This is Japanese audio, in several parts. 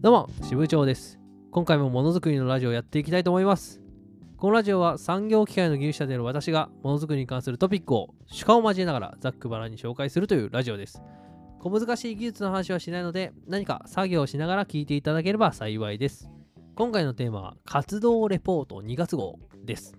どうも、支部長です。今回もものづくりのラジオをやっていきたいと思います。このラジオは産業機械の技術者である私がものづくりに関するトピックを主観を交えながらざっくばらんに紹介するというラジオです。小難しい技術の話はしないので何か作業をしながら聞いていただければ幸いです。今回のテーマは活動レポート2月号です。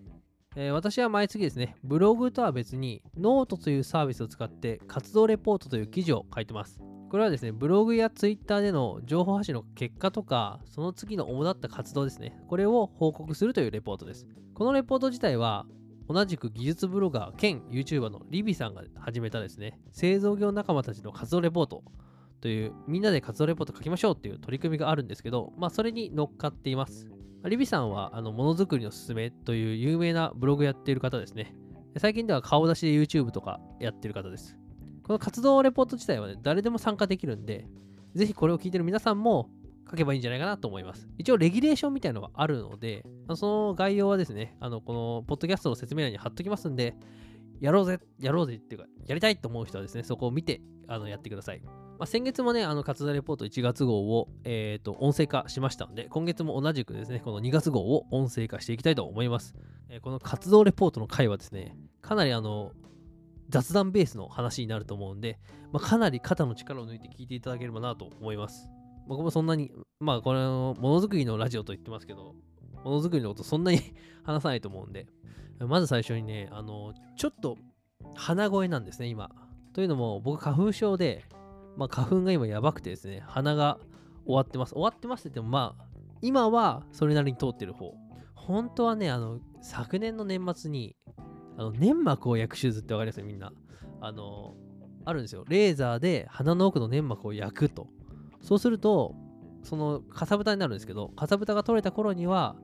えー私は毎月ですね、ブログとは別にノートというサービスを使って活動レポートという記事を書いてます。これはですね、ブログやツイッターでの情報発信の結果とか、その次の主だった活動ですね、これを報告するというレポートです。このレポート自体は、同じく技術ブロガー兼 YouTuber のリビさんが始めたですね、製造業仲間たちの活動レポートという、みんなで活動レポート書きましょうっていう取り組みがあるんですけど、まあ、それに乗っかっています。リビさんは、あの、ものづくりのすすめという有名なブログやっている方ですね。最近では顔出しで YouTube とかやってる方です。この活動レポート自体はね、誰でも参加できるんで、ぜひこれを聞いてる皆さんも書けばいいんじゃないかなと思います。一応、レギュレーションみたいなのがあるので、その概要はですね、あの、このポッドキャストの説明欄に貼っときますんで、やろうぜ、やろうぜっていうか、やりたいと思う人はですね、そこを見て、あの、やってください。まあ、先月もね、あの、活動レポート1月号を、えっ、と、音声化しましたので、今月も同じくですね、この2月号を音声化していきたいと思います。えーこの活動レポートの回はですね、かなりあの、雑談ベースの話になると思うんで、まあ、かなり肩の力を抜いて聞いていただければなと思います。僕もそんなに、まあ、これのものづくりのラジオと言ってますけど、ものづくりのことそんなに 話さないと思うんで、まず最初にね、あの、ちょっと鼻声なんですね、今。というのも、僕、花粉症で、まあ、花粉が今やばくてですね、鼻が終わってます。終わってますって言っても、まあ、今はそれなりに通ってる方。本当はね、あの、昨年の年末に、あの粘膜を焼く手術ってわかりますみんな。あの、あるんですよ。レーザーで鼻の奥の粘膜を焼くと。そうすると、そのかさぶたになるんですけど、かさぶたが取れた頃には、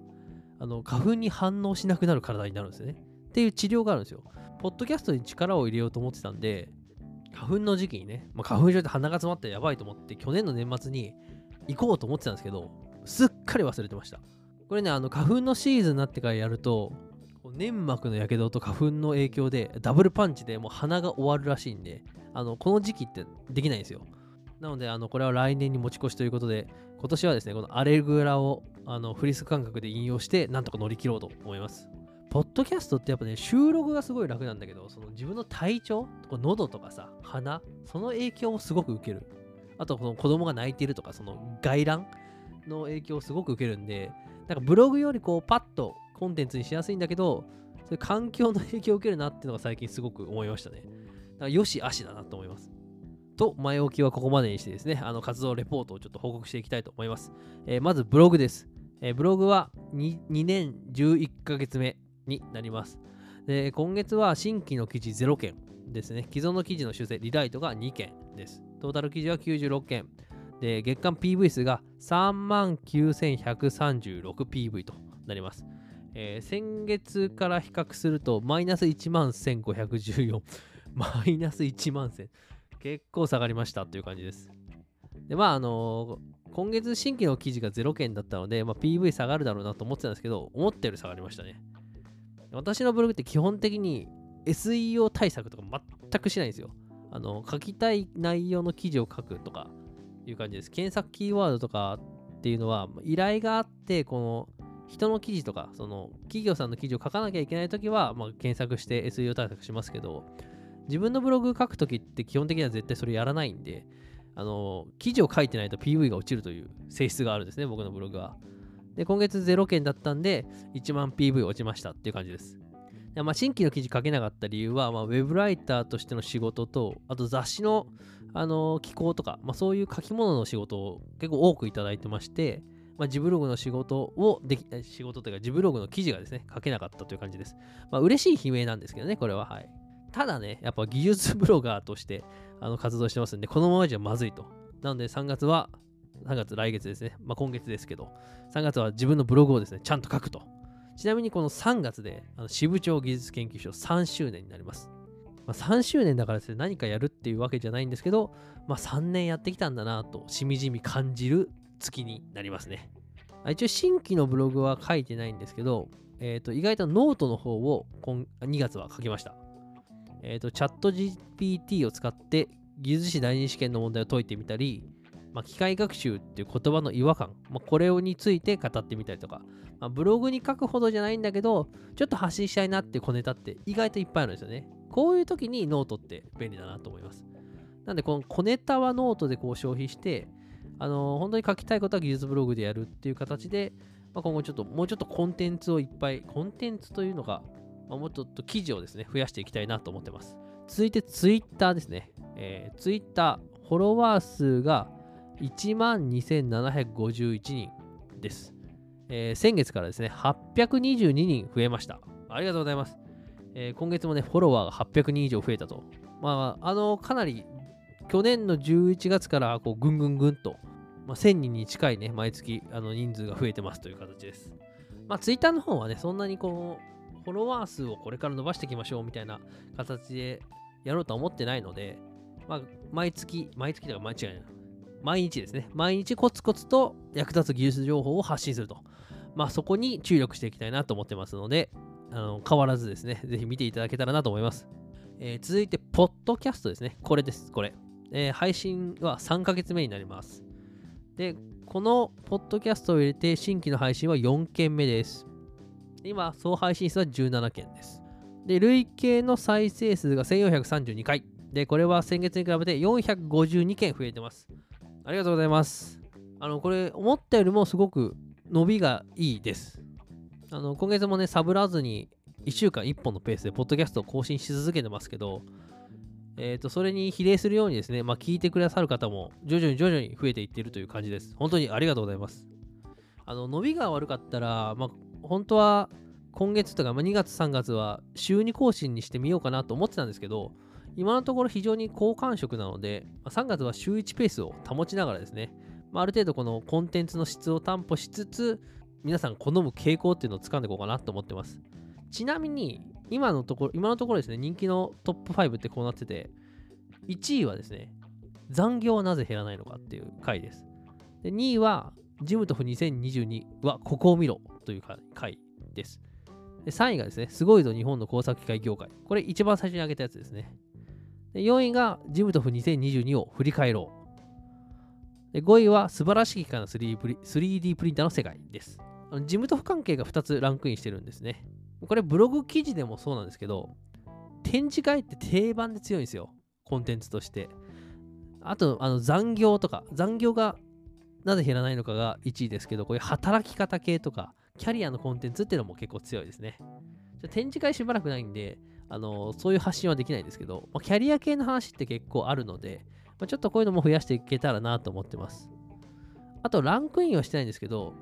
あの花粉に反応しなくなる体になるんですね。っていう治療があるんですよ。ポッドキャストに力を入れようと思ってたんで、花粉の時期にね、まあ、花粉症で鼻が詰まってやばいと思って、去年の年末に行こうと思ってたんですけど、すっかり忘れてました。これね、あの花粉のシーズンになってからやると、粘膜のやけどと花粉の影響でダブルパンチでもう鼻が終わるらしいんで、あのこの時期ってできないんですよ。なので、あのこれは来年に持ち越しということで、今年はですね、このアレグラをあのフリス感覚で引用して、なんとか乗り切ろうと思います。ポッドキャストってやっぱね、収録がすごい楽なんだけど、その自分の体調、こう喉とかさ、鼻、その影響をすごく受ける。あと、この子供が泣いてるとか、その外乱の影響をすごく受けるんで、なんかブログよりこうパッとコンテンツにしやすいんだけど、そういう環境の影響を受けるなっていうのが最近すごく思いましたね。だからよし、あしだなと思います。と、前置きはここまでにしてですね、あの活動レポートをちょっと報告していきたいと思います。えーまずブログです。えーブログは 2, 2年11ヶ月目になります。で今月は新規の記事0件ですね。既存の記事の修正、リライトが2件です。トータル記事は96件。で、月間 PV 数が 39,136PV となります。えー先月から比較すると、マイナス1万1514。マイナス1万1000。結構下がりましたという感じです。で、まあ、あのー今月新規の記事が0件だったので、まあ、PV 下がるだろうなと思ってたんですけど、思ったより下がりましたね。私のブログって基本的に SEO 対策とか全くしないんですよ。あの、書きたい内容の記事を書くとかいう感じです。検索キーワードとかっていうのは、依頼があって、この人の記事とか、その企業さんの記事を書かなきゃいけないときは、まあ、検索して SEO 対策しますけど、自分のブログ書くときって基本的には絶対それやらないんで、あの、記事を書いてないと PV が落ちるという性質があるんですね、僕のブログは。で、今月0件だったんで、1万 PV 落ちましたっていう感じです。でまあ、新規の記事書けなかった理由は、まあ、ウェブライターとしての仕事と、あと雑誌の、あの寄稿とか、まあ、そういう書き物の仕事を結構多くいただいてまして、まあ、自ブログの仕事をでき、仕事というか、自ブログの記事がですね、書けなかったという感じです。まあ、嬉しい悲鳴なんですけどね、これは。はい。ただね、やっぱ技術ブロガーとしてあの活動してますんで、このままじゃまずいと。なので、3月は、3月来月ですね、まあ、今月ですけど、3月は自分のブログをですね、ちゃんと書くと。ちなみにこの3月で、あの支部長技術研究所3周年になります。まあ、3周年だからですね、何かやるっていうわけじゃないんですけど、まあ、3年やってきたんだなと、しみじみ感じる月になりますね。一応、新規のブログは書いてないんですけど、えー、と意外とノートの方を今2月は書きました。えっ、と、チャット GPT を使って技術士第二試験の問題を解いてみたり、まあ、機械学習っていう言葉の違和感、まあ、これについて語ってみたりとか、まあ、ブログに書くほどじゃないんだけど、ちょっと発信したいなって小ネタって意外といっぱいあるんですよね。こういう時にノートって便利だなと思います。なんで、この小ネタはノートでこう消費して、あの、本当に書きたいことは技術ブログでやるっていう形で、まあ、今後ちょっと、もうちょっとコンテンツをいっぱい、コンテンツというのが、まあ、もうちょっと記事をですね、増やしていきたいなと思ってます。続いて、ツイッターですね。えー、ツイッター、フォロワー数が1万2751人です。えー、先月からですね、822人増えました。ありがとうございます。えー、今月もね、フォロワーが800人以上増えたと。まあ、あの、かなり去年の11月からこうぐんぐんぐんと、まあ、1000人に近いね、毎月あの人数が増えてますという形です。まあ、ツイッターの方はね、そんなにこう、フォロワー数をこれから伸ばしていきましょうみたいな形でやろうとは思ってないので、まあ、毎月、毎月とか毎日毎日ですね、毎日コツコツと役立つ技術情報を発信すると。まあ、そこに注力していきたいなと思ってますので、あの変わらずですね、ぜひ見ていただけたらなと思います。えー、続いて、ポッドキャストですね。これです、これ。えー、配信は3ヶ月目になります。で、このポッドキャストを入れて新規の配信は4件目です。今、総配信数は17件です。で、累計の再生数が1432回。で、これは先月に比べて452件増えてます。ありがとうございます。あの、これ、思ったよりもすごく伸びがいいです。あの、今月もね、サブらずに1週間1本のペースでポッドキャストを更新し続けてますけど、えー、とそれに比例するようにですね、まあ、聞いてくださる方も徐々に徐々に増えていっているという感じです。本当にありがとうございます。あの伸びが悪かったら、まあ、本当は今月とか、まあ、2月、3月は週2更新にしてみようかなと思ってたんですけど、今のところ非常に好感触なので、ま、3月は週1ペースを保ちながらですね、まあ、ある程度このコンテンツの質を担保しつつ、皆さん好む傾向っていうのを掴んでいこうかなと思ってます。ちなみに、今のところ、今のところですね、人気のトップ5ってこうなってて、1位はですね、残業はなぜ減らないのかっていう回です。で2位は、ジムトフ2022はここを見ろという回です。で3位がですね、すごいぞ日本の工作機械業界。これ一番最初に挙げたやつですね。で4位がジムトフ2022を振り返ろう。で5位は素晴らしい機械の 3D プリンターの世界です。ジムトフ関係が2つランクインしてるんですね。これブログ記事でもそうなんですけど、展示会って定番で強いんですよ。コンテンツとして。あと、あの残業とか、残業がなぜ減らないのかが1位ですけど、こういう働き方系とか、キャリアのコンテンツっていうのも結構強いですね。展示会しばらくないんで、あのそういう発信はできないですけど、まあ、キャリア系の話って結構あるので、まあ、ちょっとこういうのも増やしていけたらなと思ってます。あと、ランクインはしてないんですけど、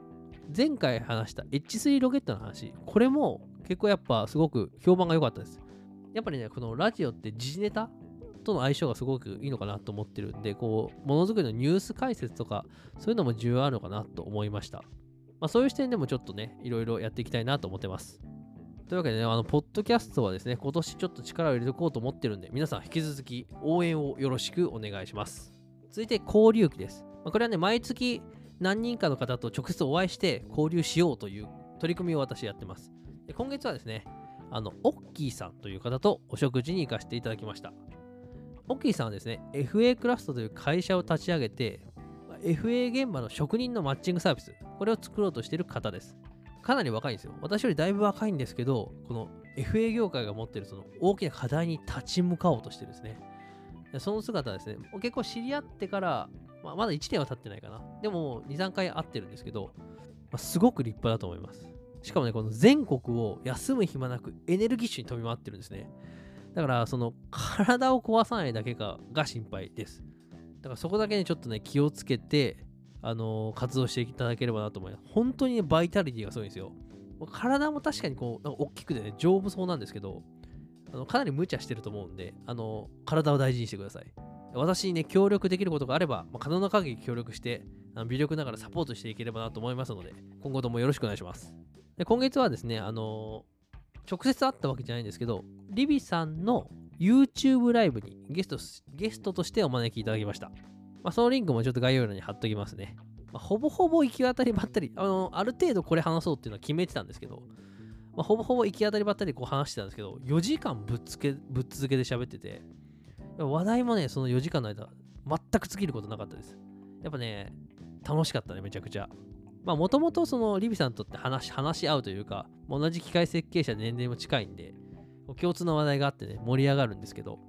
前回話した H3 ロケットの話、これも結構やっぱすごく評判が良かったです。やっぱりね、このラジオって時事ネタとの相性がすごくいいのかなと思ってるんで、こう、ものづくりのニュース解説とか、そういうのも重要あるのかなと思いました。まあ、そういう視点でもちょっとね、いろいろやっていきたいなと思ってます。というわけでね、あの、ポッドキャストはですね、今年ちょっと力を入れておこうと思ってるんで、皆さん引き続き応援をよろしくお願いします。続いて、交流期です。まあ、これはね、毎月何人かの方と直接お会いして交流しようという取り組みを私やってます。今月はですね、あの、オッキーさんという方とお食事に行かせていただきました。オッキーさんはですね、FA クラフトという会社を立ち上げて、FA 現場の職人のマッチングサービス、これを作ろうとしている方です。かなり若いんですよ。私よりだいぶ若いんですけど、この FA 業界が持っているその大きな課題に立ち向かおうとしてるんですね。その姿ですね、結構知り合ってから、まあ、まだ1年は経ってないかな。でも2、3回会ってるんですけど、まあ、すごく立派だと思います。しかもね、この全国を休む暇なくエネルギッシュに飛び回ってるんですね。だから、その体を壊さないだけかが心配です。だからそこだけにちょっとね、気をつけて、あのー、活動していただければなと思います。本当にね、バイタリティがすごいんですよ。体も確かにこう、なんか大きくてね、丈夫そうなんですけど、あのかなり無茶してると思うんで、あのー、体を大事にしてください。私にね、協力できることがあれば、まあ、可能な限り協力して、あの微力ながらサポートしていければなと思いますので、今後ともよろしくお願いします。で今月はですね、あのー、直接会ったわけじゃないんですけど、リビさんの YouTube ライブにゲストゲストとしてお招きいただきました。まあ、そのリンクもちょっと概要欄に貼っときますね。まあ、ほぼほぼ行き当たりばったり、あのー、ある程度これ話そうっていうのは決めてたんですけど、まあ、ほぼほぼ行き当たりばったりこう話してたんですけど、4時間ぶっつけぶっ続けで喋ってて、話題もね、その4時間の間、全く尽きることなかったです。やっぱね、楽しかったね、めちゃくちゃ。まあ、もともとそのリビさんとって話話し合うというか、同じ機械設計者で年齢も近いんで、共通の話題があってね、盛り上がるんですけど、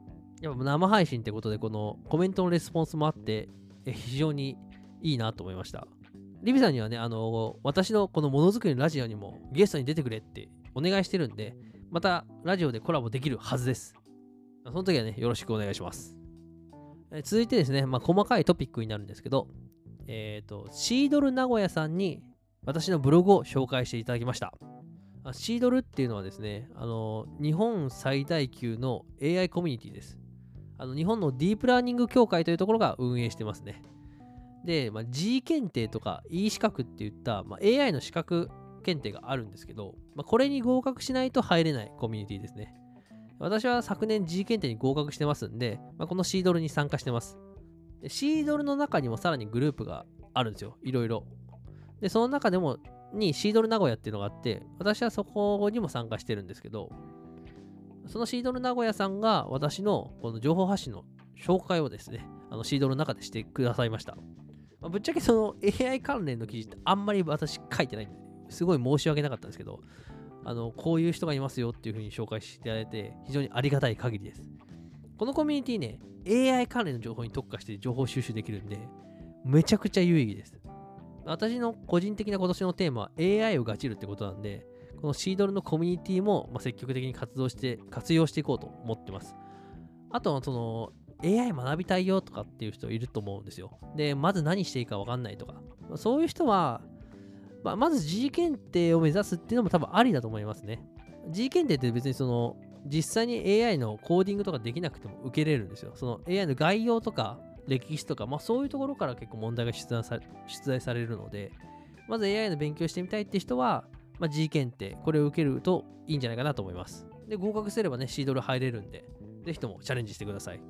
やっぱ生配信ってことで、このコメントのレスポンスもあって、非常にいいなと思いました。リビさんにはね、あの、私のこのものづくりのラジオにもゲストに出てくれってお願いしてるんで、またラジオでコラボできるはずです。その時はね、よろしくお願いします。続いてですね、まあ、細かいトピックになるんですけど、えっ、ー、と、シードル名古屋さんに私のブログを紹介していただきました。シードルっていうのはですね、あの、日本最大級の AI コミュニティです。あの、日本のディープラーニング協会というところが運営してますね。で、まあ、G 検定とか E 資格っていった、まあ、AI の資格検定があるんですけど、まあ、これに合格しないと入れないコミュニティですね。私は昨年 G 検定に合格してますんで、まあ、このシードルに参加してます。でシードルの中にもさらにグループがあるんですよ。いろいろ。で、その中でも、にシードル名古屋っていうのがあって、私はそこにも参加してるんですけど、そのシードル名古屋さんが私のこの情報発信の紹介をですね、あのシードルの中でしてくださいました。まあ、ぶっちゃけその AI 関連の記事ってあんまり私書いてないんですごい申し訳なかったんですけど、あの、こういう人がいますよっていう風に紹介していただいて、非常にありがたい限りです。このコミュニティね、AI 関連の情報に特化して情報収集できるんで、めちゃくちゃ有意義です。私の個人的な今年のテーマは AI をガチるってことなんで、このシードルのコミュニティも積極的に活動して、活用していこうと思ってます。あとはその AI 学びたいよとかっていう人いると思うんですよ。で、まず何していいかわかんないとか。そういう人は、まあ、まず G 検定を目指すっていうのも多分ありだと思いますね。G 検定って別にその実際に AI のコーディングとかできなくても受けれるんですよ。その AI の概要とか歴史とか、まあそういうところから結構問題が出題さ出題されるので、まず AI の勉強してみたいって人は、まあ、G 検定、これを受けるといいんじゃないかなと思います。で、合格すればね、シードル入れるんで、ぜひともチャレンジしてください。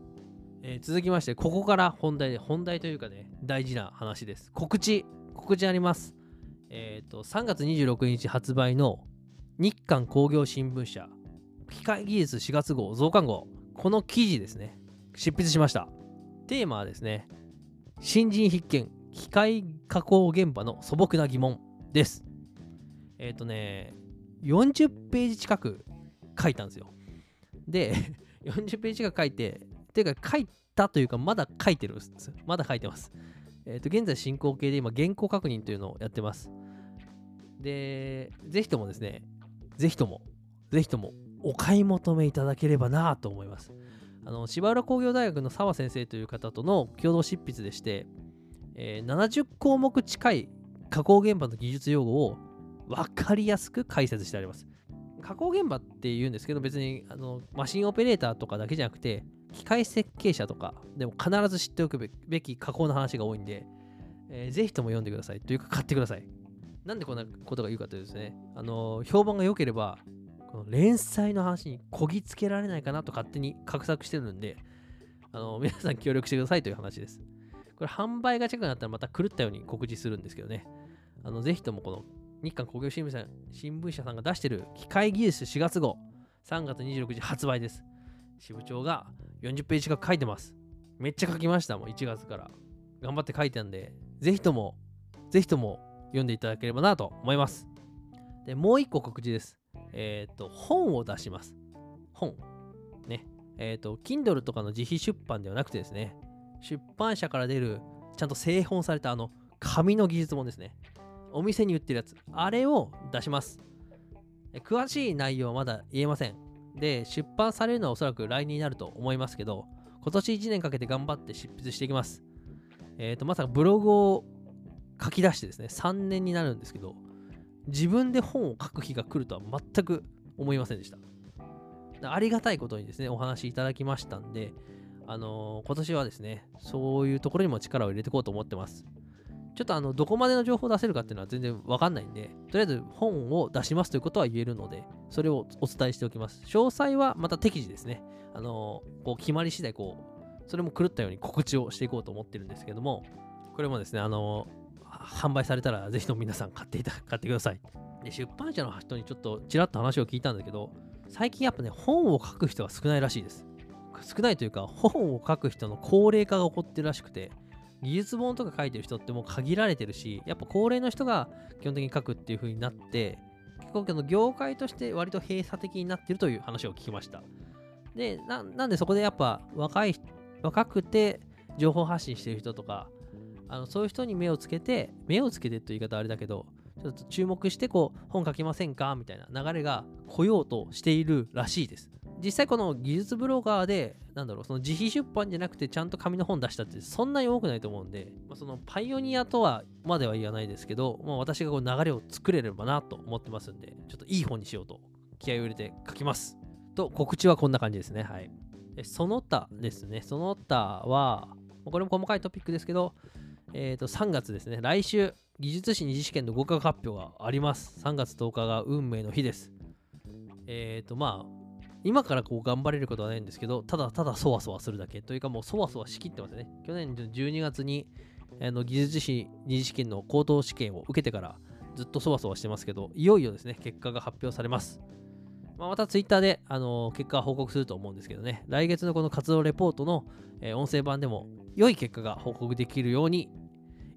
えー、続きまして、ここから本題で、本題というかね、大事な話です。告知、告知あります。えっ、ー、と、3月26日発売の日韓工業新聞社、機械技術4月号増刊号、この記事ですね、執筆しました。テーマはですね、新人必見、機械加工現場の素朴な疑問です。えっ、ー、とね、40ページ近く書いたんですよ。で、40ページ近く書いて、ていうか書いたというか、まだ書いてるんです。まだ書いてます。えっ、ー、と、現在進行形で今、原稿確認というのをやってます。で、ぜひともですね、ぜひとも、ぜひともお買い求めいただければなと思います。あの芝浦工業大学の澤先生という方との共同執筆でして、えー、70項目近い加工現場の技術用語を分かりやすく解説してあります。加工現場っていうんですけど別にあのマシンオペレーターとかだけじゃなくて機械設計者とかでも必ず知っておくべき加工の話が多いんで、えー、ぜひとも読んでくださいというか買ってください。なんでこんなことが言うかというとですね、あの評判が良ければ、連載の話にこぎつけられないかなと勝手に画策してるんで、あの皆さん協力してくださいという話です。これ販売が近くなったらまた狂ったように告知するんですけどね、あのぜひともこの日韓工業新聞社新聞社さんが出してる機械技術4月号、3月26日発売です。支部長が40ページ近く書いてます。めっちゃ書きました、もう1月から。頑張って書いてたんで、ぜひとも、ぜひとも読んでいただければなと思います。で、もう一個告知です。えっ、ー、と、本を出します。本。ね。えっ、ー、と、Kindle とかの自費出版ではなくてですね、出版社から出る、ちゃんと製本されたあの、紙の技術本ですね。お店に売ってるやつ。あれを出します。詳しい内容はまだ言えません。で、出版されるのはおそらく来年になると思いますけど、今年1年かけて頑張って執筆していきます。えっ、ー、と、まさかブログを書き出してですね、3年になるんですけど、自分で本を書く日が来るとは全く思いませんでした。ありがたいことにですね、お話いただきましたんで、あのー、今年はですね、そういうところにも力を入れていこうと思ってます。ちょっとあの、どこまでの情報を出せるかっていうのは全然わかんないんで、とりあえず本を出しますということは言えるので、それをお伝えしておきます。詳細はまた適時ですね、あのー、こう決まり次第、こう、それも狂ったように告知をしていこうと思ってるんですけども、これもですね、あのー販売されたらぜひとも皆さん買っていた買ってください。で出版社の人にちょっとちらっと話を聞いたんだけど、最近やっぱね、本を書く人が少ないらしいです。少ないというか、本を書く人の高齢化が起こってるらしくて、技術本とか書いてる人ってもう限られてるし、やっぱ高齢の人が基本的に書くっていう風になって、結構の業界として割と閉鎖的になってるという話を聞きました。で、なんでそこでやっぱ若い、若くて情報発信してる人とか、あのそういう人に目をつけて、目をつけてという言い方あれだけど、ちょっと注目してこう本書きませんかみたいな流れが来ようとしているらしいです。実際この技術ブロガーで、なんだろう、その自費出版じゃなくてちゃんと紙の本出したってそんなに多くないと思うんで、まあ、そのパイオニアとはまでは言わないですけど、まあ、私がこう流れを作れればなと思ってますんで、ちょっといい本にしようと気合を入れて書きます。と、告知はこんな感じですね。はい。その他ですね。その他は、これも細かいトピックですけど、えっ、ー、と、3月ですね。来週、技術士二次試験の合格発表があります。3月10日が運命の日です。えっ、ー、と、まあ、今からこう頑張れることはないんですけど、ただただそわそわするだけというか、もうそわそわしきってますね。去年12月にあの技術士二次試験の高等試験を受けてからずっとそわそわしてますけど、いよいよですね、結果が発表されます。まあ、またツイッターで、あのー、結果報告すると思うんですけどね、来月のこの活動レポートの、えー、音声版でも良い結果が報告できるように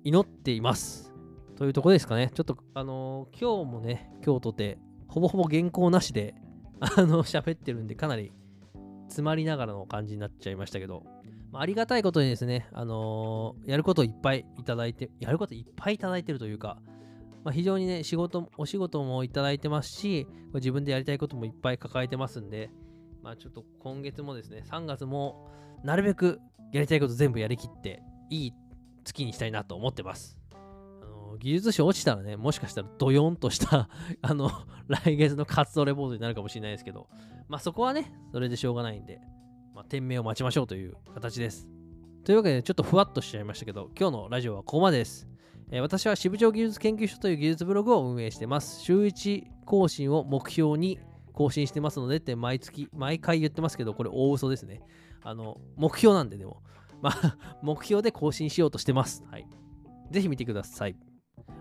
祈っています。というとこですかね。ちょっと、あのー、今日もね、今日とて、ほぼほぼ原稿なしで、あの、喋ってるんで、かなり詰まりながらの感じになっちゃいましたけど、まあ、ありがたいことにですね、あのー、やることいっぱいいただいて、やることいっぱいいただいてるというか、まあ、非常にね、仕事、お仕事もいただいてますし、自分でやりたいこともいっぱい抱えてますんで、まあ、ちょっと今月もですね、3月もなるべくやりたいこと全部やりきって、いい月にしたいなと思ってます。技術書落ちたらね、もしかしたらドヨンとした あの、来月の活動レポートになるかもしれないですけど、まあそこはね、それでしょうがないんで、まあ、店名を待ちましょうという形です。というわけで、ちょっとふわっとしちゃいましたけど、今日のラジオはここまでです。えー、私は支部長技術研究所という技術ブログを運営してます。週1更新を目標に更新してますのでって毎月、毎回言ってますけど、これ大嘘ですね。あの、目標なんででも、まあ、目標で更新しようとしてます。はい。ぜひ見てください。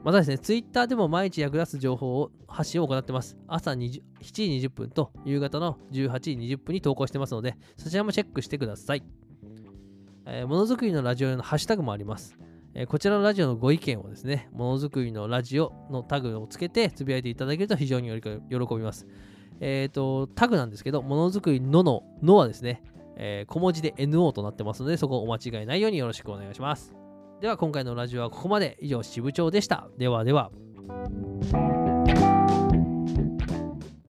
またですね、ツイッターでも毎日役立つ情報を発信を行ってます。朝7時20分と夕方の18時20分に投稿してますので、そちらもチェックしてください。えー、ものづくりのラジオ用のハッシュタグもあります。えー、こちらのラジオのご意見をですね、ものづくりのラジオのタグをつけてつぶやいていただけると非常に喜びます。えっ、ー、と、タグなんですけど、ものづくりのののはですね、え小文字で NO となってますので、そこをお間違いないようによろしくお願いします。では今回のラジオはここまで以上支部長でした。ではでは。